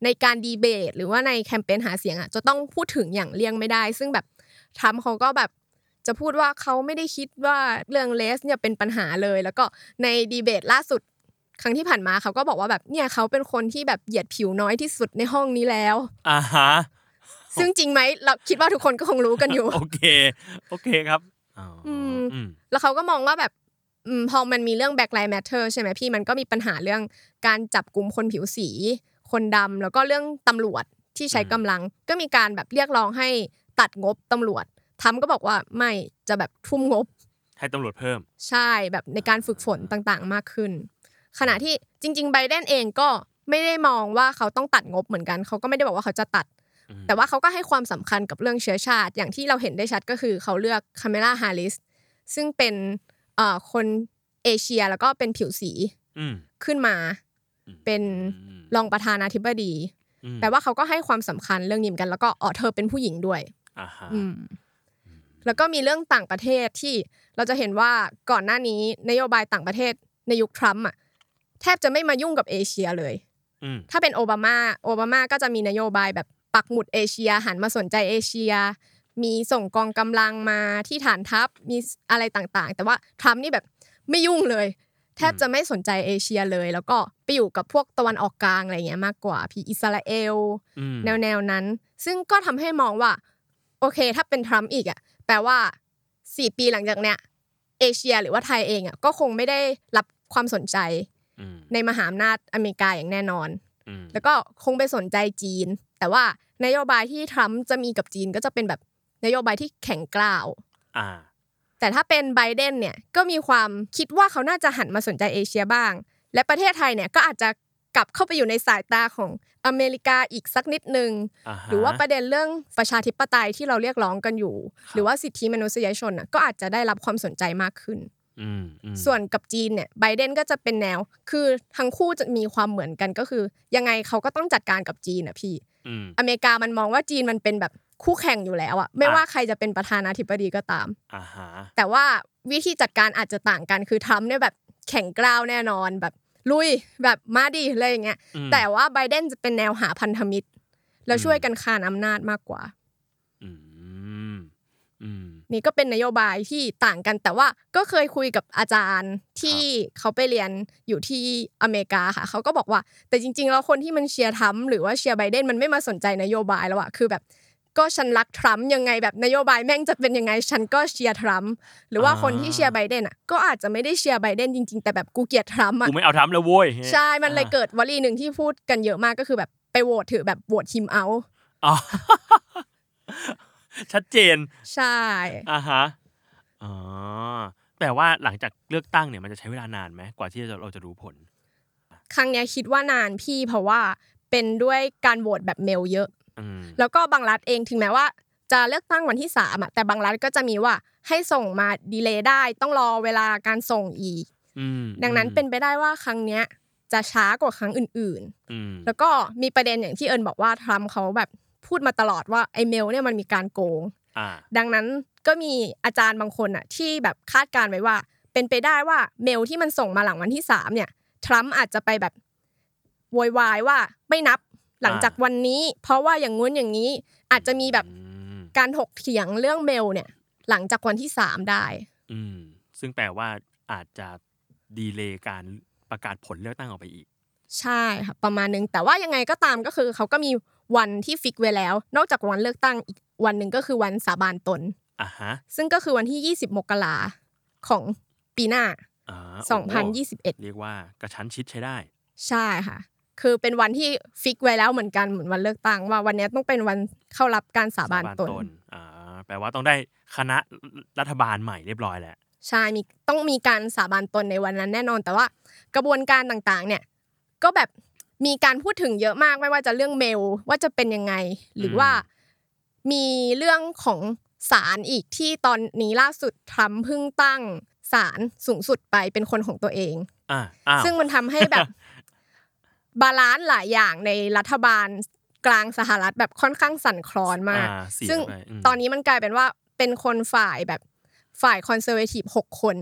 ในการดีเบต หรือว่าในแคมเปญหาเสียงอะจะต้องพูดถึงอย่างเลี่ยงไม่ได้ ซึ่งแบบทรัมป์เขาก็แบบจะพูดว่าเขาไม่ได้คิดว่าเรื่องเลสเนี่ยเป็นปัญหาเลย แล้วก็ในดีเบตล่าสุด ครั้งที่ผ่านมาเขาก็บอกว่าแบบเนี่ยเขาเป็นคนที่แบบเหยียดผิวน้อยที่สุดในห้องนี้แล้วอ่าฮะซึ่งจริงไหมเราคิดว่าทุกคนก็คงรู้กันอยู่ โอเคโอเคครับอ๋ออมอืมแล้วเขาก็มองว่าแบบอืมพอมันมีเรื่อง Black Lives Matter ใช่ไหมพี่มันก็มีปัญหาเรื่องการจับกลุ่มคนผิวสี คนดำแล้วก็เรื่องตำรวจที่ใช้กำลัง ก็มีการแบบเรียกร้องให้ตัดงบตำรวจทำก็บอกว่าไม่จะแบบทุ่มงบ ให้ตำรวจเพิ่ม ใช่แบบในการฝึกฝนต่างๆ มากขึ้น ขณะที่จริง ๆ ไบเดนเองก็ไม่ได้มองว่าเขาต้องตัดงบเหมือนกัน เขาก็ไม่ได้บอกว่าเขาจะตัดอืมแต่ว่าเขาก็ให้ความสำคัญกับเรื่องเชื้อชาติ อย่างที่เราเห็นได้ชัดก็คือเขาเลือกคาเมล่าฮาริสซึ่งเป็นเอ่อคนเอเชียแล้วก็เป็นผิวสีอืมขึ้นมาอืมเป็นอืมรองประธานาธิบดีอืมแปลว่าเขาก็ให้ความสำคัญเรื่องนี้เหมือนกัน แล้วก็อ๋อเธอเป็นผู้หญิงด้วยอ่าฮะอืมแล้วก็มีเรื่องต่างประเทศที่เราจะเห็นว่าก่อนหน้านี้นโยบายต่างประเทศในยุคทรัมป์อะ แทบจะไม่มายุ่งกับเอเชียเลยอืมถ้าเป็นโอบามาโอบามาก็จะมีนโยบายแบบปักหมุดเอเชียหันมาสนใจเอเชีย มีส่งกองกำลังมาที่ฐานทัพมีอะไรต่างๆ แต่ว่าทรัมป์นี่แบบไม่ยุ่งเลย แทบจะไม่สนใจเอเชียเลย แล้วก็ไปอยู่กับพวกตะวันออกกลางอะไรเงี้ยมากกว่า พี่อิสราเอลอืมแนวแนวๆนั้น ซึ่งก็ทำให้มองว่า โอเค ถ้าเป็นทรัมป์อีกอะแปลว่าสี่ปีหลังจากเนี้ยเอเชียหรือว่าไทยเองอะก็คงไม่ได้รับความสนใจอืม ในมหาอำนาจอเมริกาอย่างแน่นอนอืมแล้วก็คงไปสนใจจีน แต่ว่านโยบายที่ทรัมป์จะมีกับจีนก็จะเป็นแบบนโยบายที่แข็งกร้าวอ่าแต่ถ้าเป็นไบเดนเนี่ยก็มีความคิดว่าเขาน่าจะหันมาสนใจเอเชียบ้าง และประเทศไทยเนี่ยก็อาจจะกลับเข้าไปอยู่ในสายตาของอเมริกาอีกสักนิดนึงอ่าฮะหรือว่าประเด็นเรื่องประชาธิปไตยที่เราเรียกร้องกันอยู่ หรือว่าสิทธิมนุษยชนน่ะก็อาจจะได้รับความสนใจมากขึ้นอืมอืม ส่วนกับจีนเนี่ยไบเดนก็จะเป็นแนว คือทั้งคู่จะมีความเหมือนกันก็คือ ยังไงเขาก็ต้องจัดการกับจีนอะพี่อืมอเมริกามันมองว่าจีนมันเป็นแบบคู่แข่งอยู่แล้วอะไม่อะว่าใครจะเป็นประธานาธิบดีก็ตามอ่าฮะแต่ว่าวิธีจัดการอาจจะต่างกันคือทรัมป์เนี่ยแบบแข็งกร้าวแน่นอนแบบลุยแบบมาดิอะไรอย่างเงี้ยอืมแต่ว่าไบเดนจะเป็นแนวหาพันธมิตร แล้วช่วยกันคานอำนาจมากกว่าอืมอืม นี่ก็เป็นนโยบายที่ต่างกัน แต่ว่าก็เคยคุยกับอาจารย์ที่เขาไปเรียนอยู่ที่อเมริกาค่ะเขาก็บอกว่า แต่จริง ๆ แล้วคนที่มันเชียร์ทรัมป์หรือว่าเชียร์ไบเดนมันไม่มาสนใจนโยบายแล้วอะคือแบบก็ฉันรักทรัมป์ยังไงแบบนโยบายแม่งจะเป็นยังไงฉันก็เชียร์ทรัมป์หรือว่าคนที่เชียร์ไบเดนอะก็อาจจะไม่ได้เชียร์ไบเดนจริง ๆ แต่แบบกูเกลียดทรัมป์อะกูไม่เอาทำแล้วโว้ยใช่มันเลยเกิดวลีหนึ่งที่พูดกันเยอะมากก็คือแบบไปโหวตถือแบบโหวตฮิมเอาอ๋อ ชัดเจน ใช่อ่าฮะอ๋อแต่ว่าหลังจากเลือกตั้งเนี่ยมันจะใช้เวลานานไหมกว่าที่เราจะรู้ผล ครั้งเนี้ยคิดว่านานพี่เพราะว่าเป็นด้วยการโหวตแบบเมลเยอะอืมแล้วก็บางรัฐเองถึงแม้ว่า จะเลือกตั้งวันที่สามอะแต่บางรัฐก็จะมีว่าให้ส่งมาดีเลย์ได้ ต้องรอเวลาการส่งอีกอืมดังนั้นเป็นไปได้ว่าครั้งเนี้ยจะช้ากว่าครั้งอื่นอืมๆแล้วก็มีประเด็นอย่างที่เอิญบอกว่าทรัมป์เขาแบบ พูดมาตลอดว่าไอเมลเนี่ยมันมีการโกงอ่าดังนั้นก็มีอาจารย์บางคนอะที่แบบคาดการณ์ไว้ว่า เป็นไปได้ว่าเมลที่มันส่งมาหลังวันที่สามเนี่ยทรัมป์อาจจะไปแบบโวยวายว่าไม่นับหลังจากวันนี้ เพราะว่าอย่างงู้นอย่างนี้อาจจะมีแบบอืมการถกเถียงเรื่องเมลเนี่ย หลังจากวันที่สามได้ อืม ซึ่งแปลว่าอาจจะดีเลย์การประกาศผลเลือกตั้งออกไปอีก ใช่ค่ะประมาณนึงแต่ว่ายังไงก็ตามก็คือเขาก็มี วันที่ฟิกไว้แล้ว นอกจากวันเลือกตั้งอีกวันหนึ่งก็คือวันสาบานตนอะฮะซึ่งก็คือวันที่ 20 มกราของปีหน้าอ่าโอ้โห2021 เรียกว่ากระชั้นชิดใช้ได้ ใช่ค่ะ คือเป็นวันที่ฟิกไว้แล้วเหมือนกันเหมือนวันเลือกตั้งว่าวันนี้ต้องเป็นวันเข้ารับการสาบานตนอ่าแปลว่าต้องได้คณะรัฐบาลใหม่เรียบร้อยแล้วใช่มีต้องมีการสาบานตนในวันนั้นแน่นอน แต่ว่ากระบวนการต่างๆ เนี่ย ก็แบบ มีการพูดถึงเยอะมากไม่ว่าจะเรื่องเมลว่าจะเป็นยังไง หรือว่ามีเรื่องของศาลอีกที่ตอนนี้ล่าสุดทรัมป์เพิ่งตั้งศาลสูงสุดไปเป็นคนของตัวเองอ่าอ้าวซึ่งมันทำให้แบบ balance หลายอย่างในรัฐบาลกลางสหรัฐแบบค่อนข้างสั่นคลอนมากอ่เสียซึ่งไปมตอนนี้มันกลายเป็นว่าเป็นคนฝ่ายแบบฝ่าย conservative หกคน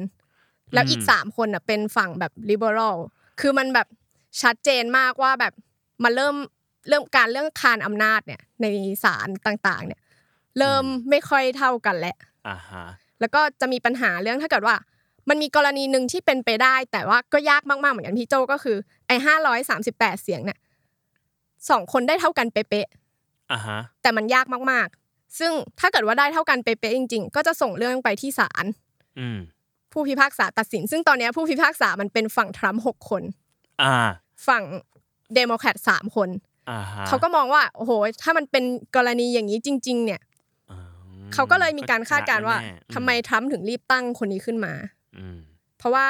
แล้วอีกอืมสามคนอะเป็นฝั่งแบบ liberal คือมันแบบ ชัดเจนมากว่าแบบมันเริ่มเริ่มการเรื่องคานอำนาจเนี่ยในศาลต่างๆ เนี่ย เริ่มไม่ค่อยเท่ากันแล้วอ่าฮะแล้วก็จะมีปัญหาเรื่องถ้าเกิดว่า มันมีกรณีหนึ่งที่เป็นไปได้ แต่ว่าก็ยากมากๆเหมือนกันพี่โจก็คือไอ้ห้าร้อยสามสิบแปดเสียงเนี่ยสองคนได้เท่ากันเป๊ะอ่าฮะๆแต่มันยากมากๆ ซึ่งถ้าเกิดว่าได้เท่ากันเป๊ะๆจริง ๆ ก็จะส่งเรื่องไปที่ศาลอืมผู้พิพากษาตัดสิน ซึ่งตอนเนี้ยผู้พิพากษามันเป็นฝั่งทรัมป์หกคนอ่า ฝั่งเดโมแครตสามคนอ่าฮะเขาก็มองว่าโอ้โหถ้ามันเป็นกรณีอย่างนี้จริง ๆ เนี่ยอืมเขาก็เลยมีการคาดการณ์ว่าแน่ๆทำไมทรัมป์ถึงรีบตั้งคนนี้ขึ้นมาอืมเพราะว่า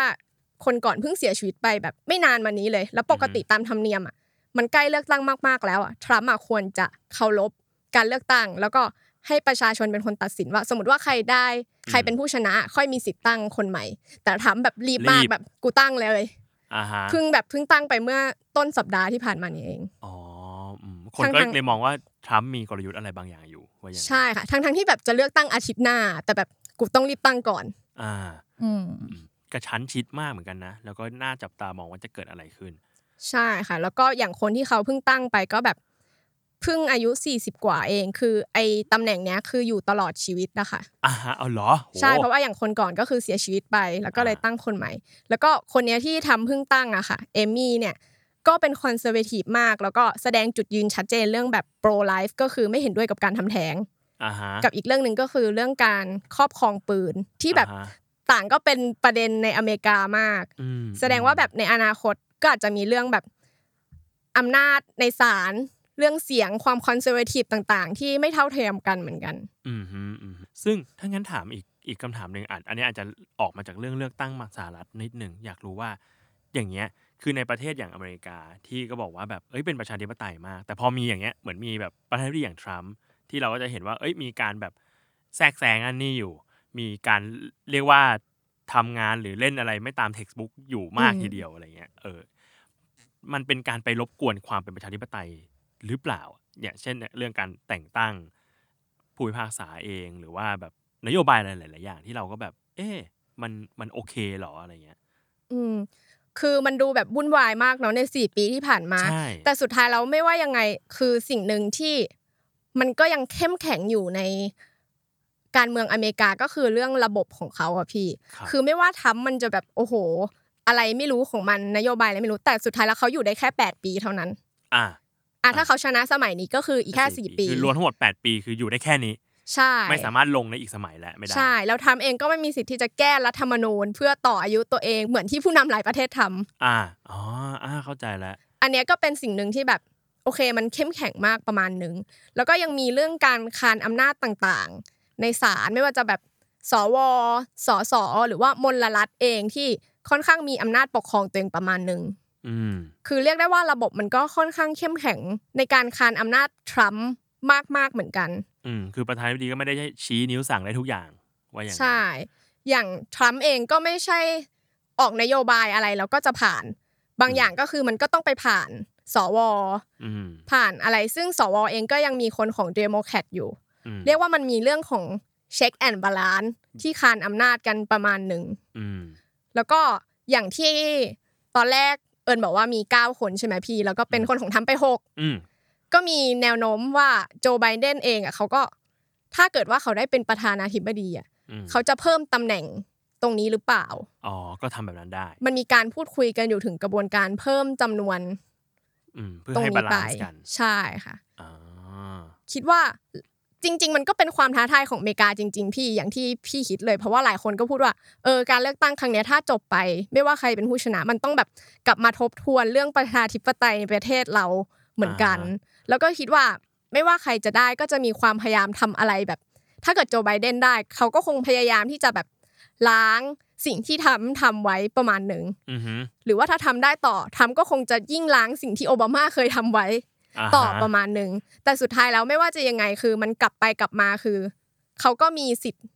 คนก่อนเพิ่งเสียชีวิตไปแบบไม่นานมานี้เลย แล้วปกติตามธรรมเนียมอะมันใกล้เลือกตั้งมากๆแล้วอะทรัมป์อะควรจะเคารพการเลือกตั้ง แล้วก็ให้ประชาชนเป็นคนตัดสินว่า สมมติว่าใครได้ ใครเป็นผู้ชนะ ค่อยมีสิทธิ์ตั้งคนใหม่ แต่ทรัมป์แบบรีบมากรีบแบบกูตั้งเลยอ่าฮะ เพิ่งแบบเพิ่งตั้งไปเมื่อต้นสัปดาห์ที่ผ่านมานี่เองอ๋ออืมคนก็ทั้งๆเลยมองว่าทรัมป์มีกลยุทธ์อะไรบางอย่างอยู่ว่าอย่างนั้นใช่ค่ะทั้งทั้งๆที่แบบจะเลือกตั้งอาทิตย์หน้า แต่แบบกูต้องรีบตั้งก่อน อ่า อืมกระชั้นชิดมากเหมือนกันนะ แล้วก็น่าจับตามองว่าจะเกิดอะไรขึ้น ใช่ค่ะ แล้วก็อย่างคนที่เขาเพิ่งตั้งไปก็แบบ เพิ่งอายุ 40 กว่าเอง คือ ไอ้ตำแหน่งเนี้ยคืออยู่ตลอดชีวิตนะคะอ่าฮะเอาเหรอโหใช่เพราะว่าอย่างคนก่อนก็คือเสียชีวิตไป แล้วก็เลยอ่าตั้งคนใหม่ แล้วก็คนเนี้ยที่ทรัมป์เพิ่งตั้งอะค่ะเอมี่เนี่ยก็เป็น conservative มาก แล้วก็แสดงจุดยืนชัดเจนเรื่องแบบ pro-life ก็คือไม่เห็นด้วยกับการทำแท้ง อ่าฮะ กับอีกเรื่องหนึ่งก็คือเรื่องการครอบครองปืนที่แบบอ่าฮะ ต่างก็เป็นประเด็นในอเมริกามาก อืมแสดงว่าแบบในอนาคตก็อาจจะมีเรื่องแบบอำนาจในศาล เรื่องเสียงความ conservative ต่างๆ ที่ไม่เท่าเทียมกันเหมือนกัน อืมฮึอืมฮึซึ่งถ้างั้นถามอีกอีกคำถามหนึ่งอาจอันนี้อาจจะออกมาจากเรื่องเลือกตั้งมาสหรัฐนิดหนึ่งอยากรู้ว่าอย่างเงี้ยคือในประเทศอย่างอเมริกาที่ก็บอกว่าแบบเอ้ยเป็นประชาธิปไตยมาก แต่พอมีอย่างเงี้ยเหมือนมีแบบประธานาธิบดีอย่างทรัมป์ที่เราก็จะเห็นว่าเอ้ยมีการแบบแทรกแซงอันนี้อยู่ มีการเรียกว่าทำงานหรือเล่นอะไรไม่ตามเท็กซ์บุ๊กอยู่มากอืมทีเดียวอะไรเงี้ยเออมันเป็นการไปรบกวนความเป็นประชาธิปไตย หรือเปล่าเนี่ยเช่นเรื่องการแต่งตั้งผู้พิพากษาเองหรือว่าแบบนโยบายอะไรหลาย ๆ อย่างที่เราก็แบบ เอ๊ะมันมันโอเคเหรออะไรเงี้ย อืม คือมันดูแบบวุ่นวายมากเนาะในสี่ปีที่ผ่านมาใช่แต่สุดท้ายเราไม่ว่ายังไงคือสิ่งหนึ่งที่มันก็ยังเข้มแข็งอยู่ในการเมืองอเมริกาก็คือเรื่องระบบของเขาอะพี่ครับคือไม่ว่าทำมันจะแบบโอ้โห อะไรไม่รู้ของมันนโยบายอะไรไม่รู้แต่สุดท้ายแล้วเขาอยู่ได้แค่แปดปีเท่านั้น อะ อะถ้าเขาชนะสมัยนี้ก็คืออีกแค่สี่ปีคือรวมทั้งหมด8ปีคืออยู่ได้แค่นี้ใช่ไม่สามารถลงในอีกสมัยแล้วไม่ได้ใช่แล้วทรัมป์เองก็ไม่มีสิทธิ์ที่จะแก้รัฐธรรมนูญ เพื่อต่ออายุตัวเองเหมือนที่ผู้นำหลายประเทศทำอ่าอ๋ออ่าเข้าใจแล้ว อันเนี้ยก็เป็นสิ่งหนึ่งที่แบบโอเคมันเข้มแข็งมากประมาณหนึ่งแล้วก็ยังมีเรื่องการคานอำนาจต่างๆ ในศาลไม่ว่าจะแบบสวสสหรือว่ามลรัฐเองที่ค่อนข้างมีอำนาจปกครองตัวเองประมาณหนึ่งอืม คือเรียกได้ว่าระบบมันก็ค่อนข้างเข้มแข็งในการคานอำนาจทรัมป์มากๆเหมือนกัน อืมคือประธานาธิบดีก็ไม่ได้ชี้นิ้วสั่งได้ทุกอย่างว่าอย่างนั้นใช่ อย่างทรัมป์เองก็ไม่ใช่ออกนโยบายอะไรแล้วก็จะผ่าน บางอย่างก็คือมันก็ต้องไปผ่านสวอืมผ่านอะไรซึ่งสวเองก็ยังมีคนของเดโมแครตอยู่อืมเรียกว่ามันมีเรื่องของcheck and balance ที่คานอำนาจกันประมาณหนึ่งอืมแล้วก็อย่างที่ตอนแรก เอิญบอกว่ามี9คนใช่ไหมพี่ แล้วก็เป็นคนของทรัมป์ไป6อืมก็มีแนวโน้มว่าโจไบเดนเองอะเขาก็ถ้าเกิดว่าเขาได้เป็นประธานาธิบดีอะอืมเขาจะเพิ่มตำแหน่งตรงนี้หรือเปล่า อ๋อ ก็ทำแบบนั้นได้ มันมีการพูดคุยกันอยู่ถึงกระบวนการเพิ่มจำนวนอืมเพื่อให้ตรงนี้ balance กันไปใช่ค่ะอ๋อคิดว่า จริง ๆ มันก็เป็นความท้าทายของอเมริกาจริง ๆ พี่อย่างที่พี่คิดเลยเพราะว่าหลายคนก็พูดว่าเออการเลือกตั้งครั้งเนี้ยถ้าจบไป ไม่ว่าใครเป็นผู้ชนะ มันต้องแบบกลับมาทบทวนเรื่องประชาธิปไตยในประเทศเราเหมือนกัน แล้วก็คิดว่าไม่ว่าใครจะได้ก็จะมีความพยายามทำอะไรแบบ ถ้าเกิดโจไบเดนได้ เขาก็คงพยายามที่จะแบบล้างสิ่งที่ทำทำไว้ประมาณหนึ่งอือฮึหรือว่าถ้าทำได้ต่อทำก็คงจะยิ่งล้างสิ่งที่โอบามาเคยทำไว้า ต่อฮะประมาณหนึ่งแต่สุดท้ายแล้วไม่ว่าจะยังไงคือมันกลับไปกลับมาคือเขาก็มีสิทธิ์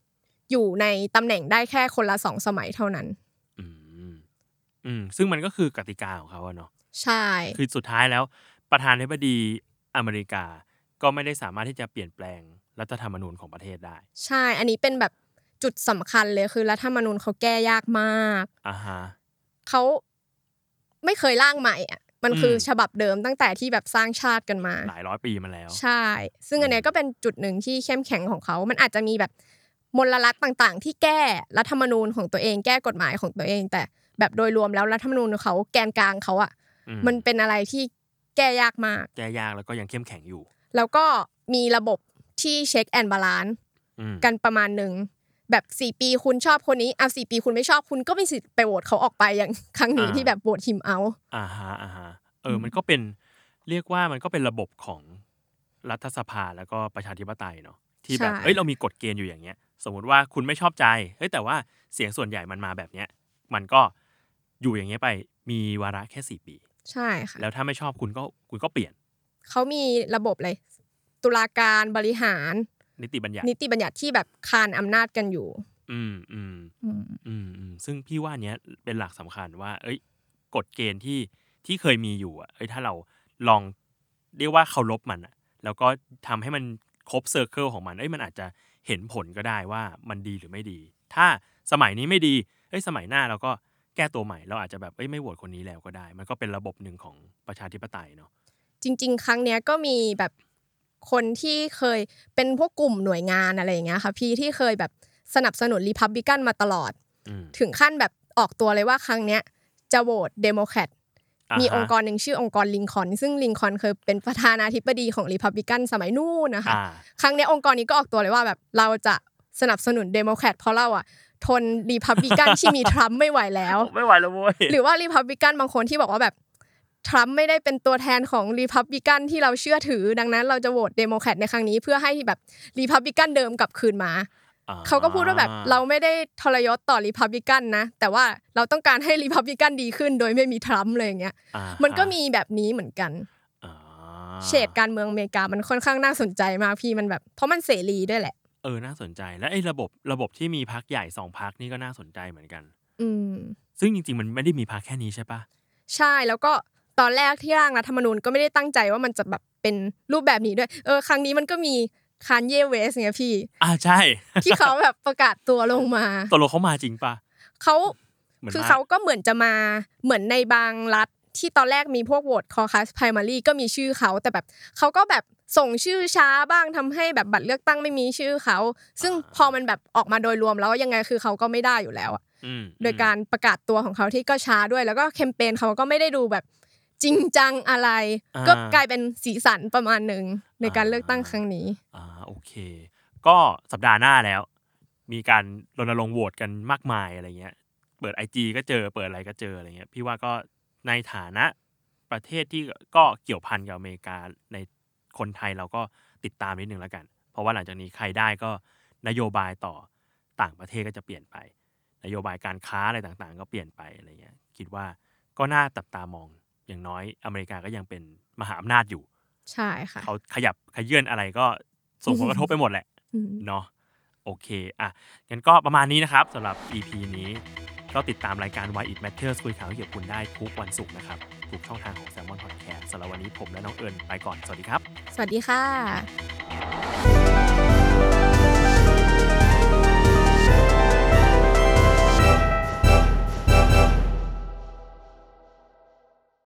อยู่ในตำแหน่งได้แค่คนละสองสมัยเท่านั้น อืมอืมซึ่งมันก็คือกติกาของเขาอะเนาะใช่ คือสุดท้ายแล้ว ประธานาธิบดีอเมริกาก็ไม่ได้สามารถที่จะเปลี่ยนแปลงรัฐธรรมนูญของประเทศได้ ใช่ อันนี้เป็นแบบจุดสำคัญเลยคือรัฐธรรมนูญเขาแก้ยากมากอ่าฮะเขาไม่เคยร่างใหม่อะ มันคืออมฉบับเดิมตั้งแต่ที่แบบสร้างชาติกันมา หลายร้อยปีมาแล้ว ใช่ ซึ่งอันเนี้ยก็เป็นจุดหนึ่งที่เข้มแข็งของเขา มันอาจจะมีแบบมลรัฐต่างๆ ที่แก้รัฐธรรมนูญของตัวเองแก้กฎหมายของตัวเอง แต่แบบโดยรวมแล้วรัฐธรรมนูญของเขาแกนกลางเขาอะอืมันเป็นอะไรที่แก้ยากมาก แก้ยากแล้วก็ยังเข้มแข็งอยู่ แล้วก็มีระบบที่ check and balance อืมกันประมาณหนึ่ง แบบสี่ปีคุณชอบคนนี้อะสี่ปีคุณไม่ชอบคุณก็มีสิทธิ์ไปโหวตเขาออกไปอย่างครั้งนี้ที่แบบ vote him outอ่าฮะอ่าฮะเออมันก็เป็นเรียกว่ามันก็เป็นระบบของรัฐสภาแล้วก็ประชาธิปไตยเนาะที่แบบใช่เอ้ยเรามีกฎเกณฑ์อยู่อย่างเงี้ย สมมติว่าคุณไม่ชอบใจเฮ้ยแต่ว่าเสียงส่วนใหญ่มันมาแบบเนี้ยมันก็อยู่อย่างเงี้ยไปมีวาระแค่สี่ปี ใช่ค่ะแล้วถ้าไม่ชอบคุณก็คุณก็เปลี่ยน เขามีระบบเลยตุลาการบริหาร นิติบัญญัติ นิติบัญญัติที่แบบคานอำนาจกันอยู่อืมอืมอืมอืมอืมซึ่งพี่ว่าเนี้ยเป็นหลักสำคัญว่า เอ้ย กฎเกณฑ์ที่ที่เคยมีอยู่อะเอ้ยถ้าเราลองเรียกว่าเคารพมันอะ แล้วก็ทำให้มันครบเซอร์เคิลของมัน เอ้ยมันอาจจะเห็นผลก็ได้ว่ามันดีหรือไม่ดี ถ้าสมัยนี้ไม่ดี เอ้ยสมัยหน้าเราก็แก้ตัวใหม่ เราอาจจะแบบเอ้ยไม่โหวตคนนี้แล้วก็ได้ มันก็เป็นระบบหนึ่งของประชาธิปไตยเนาะจริง ๆ ครั้งเนี้ยก็มีแบบ คนที่เคยเป็นพวกกลุ่มหน่วยงานอะไรอย่างเงี้ยค่ะพี่ที่เคยแบบสนับสนุนรีพับลิกันมาตลอดอืมถึงขั้นแบบออกตัวเลยว่าครั้งเนี้ยจะโหวตเดโมแครตอ่าฮะมีองค์กรหนึ่งชื่อองค์กรลิงคอล์นซึ่งลิงคอล์นเคยเป็นประธานาธิบดีของรีพับลิกันสมัยนู่นนะคะอ่าครั้งเนี้ยองค์กรนี้ก็ออกตัวเลยว่าแบบเราจะสนับสนุนเดโมแครตเพราะเราอะทนรีพับลิกันที่มีทรัมป์ไม่ไหวแล้ว ไม่ไหวแล้วเว้ยหรือว่ารีพับลิกันบางคนที่บอกว่าแบบ ทรัมป์ไม่ได้เป็นตัวแทนของรีพับลิกันที่เราเชื่อถือ ดังนั้นเราจะโหวตเดโมแครตในครั้งนี้เพื่อให้แบบรีพับลิกันเดิมกลับคืนมาอ่เขาก็พูดว่าแบบเราไม่ได้ทรยศต่อรีพับลิกันนะ แต่ว่าเราต้องการให้รีพับลิกันดีขึ้น โดยไม่มีทรัมป์เลยอย่างเงี้ยอ่ามันก็มีแบบนี้เหมือนกันอ่าเฉดการเมืองอเมริกามันค่อนข้างน่าสนใจมากพี่มันแบบ เพราะมันเสรีด้วยแหละ เออน่าสนใจ แล้วไอ้ระบบระบบที่มีพักใหญ่สองพักนี่ก็น่าสนใจเหมือนกัน อืมซึ่งจริงๆมันไม่ได้มีพักแค่นี้ใช่ปะใช่แล้วก็ ตอนแรกที่ร่างรัฐธรรมนูญก็ไม่ได้ตั้งใจว่ามันจะแบบเป็นรูปแบบนี้ด้วย เออ ครั้งนี้มันก็มีคานเยเวสเนี่ยพี่ อ่าใช่ ที่เขาแบบประกาศตัวลงมาตกลงเขามาจริงปะเขาหมืนคือมเขาก็เหมือนจะมาเหมือนในบางรัฐที่ตอนแรกมีพวกโหวตคอคัสไพรมารีก็มีชื่อเขาแต่แบบเขาก็แบบส่งชื่อช้าบ้างทำให้แบบบัตรเลือกตั้งไม่มีชื่อเขา ซึ่งพอมันแบบออกมาโดยรวมแล้วยังไงคือเขาก็ไม่ได้อยู่แล้วอะอืมโดยการประกาศตัวของเขาที่ก็ช้าด้วยแล้วก็แคมเปญเขาก็ไม่ได้ดูแบบ จริงจังอะไร ก็กลายเป็นสีสันประมาณหนึ่งในการเลือกตั้งครั้งนี้อ่าโอเค ก็สัปดาห์หน้าแล้ว มีการรณรงค์โหวตกันมากมายอะไรเงี้ย เปิดไอจีก็เจอเปิดอะไรก็เจออะไรเงี้ย พี่ว่าก็ในฐานะประเทศที่ก็เกี่ยวพันกับอเมริกาในคนไทยเราก็ติดตามนิดนึงแล้วกัน เพราะว่าหลังจากนี้ใครได้ก็นโยบายต่อต่างประเทศก็จะเปลี่ยนไป นโยบายการค้าอะไรต่างๆ ก็เปลี่ยนไปอะไรเงี้ยคิดว่าก็น่าตับตามอง อย่างน้อยอเมริกาก็ยังเป็นมหาอำนาจอยู่ ใช่ค่ะ เขาขยับขยื่นอะไรก็ส่งผลกระทบไปหมดแหละอืมเนาะโอเค อะ งั้นก็ประมาณนี้นะครับสำหรับ EP นี้ ก็ติดตามรายการ Why It Matters คุยข่าวให้เกี่ยวกับคุณได้ทุกวันศุกร์นะครับ ทุกช่องทางของ Salmon Podcast สำหรับวันนี้ผมและน้องเอิญไปก่อน สวัสดีครับ สวัสดีค่ะ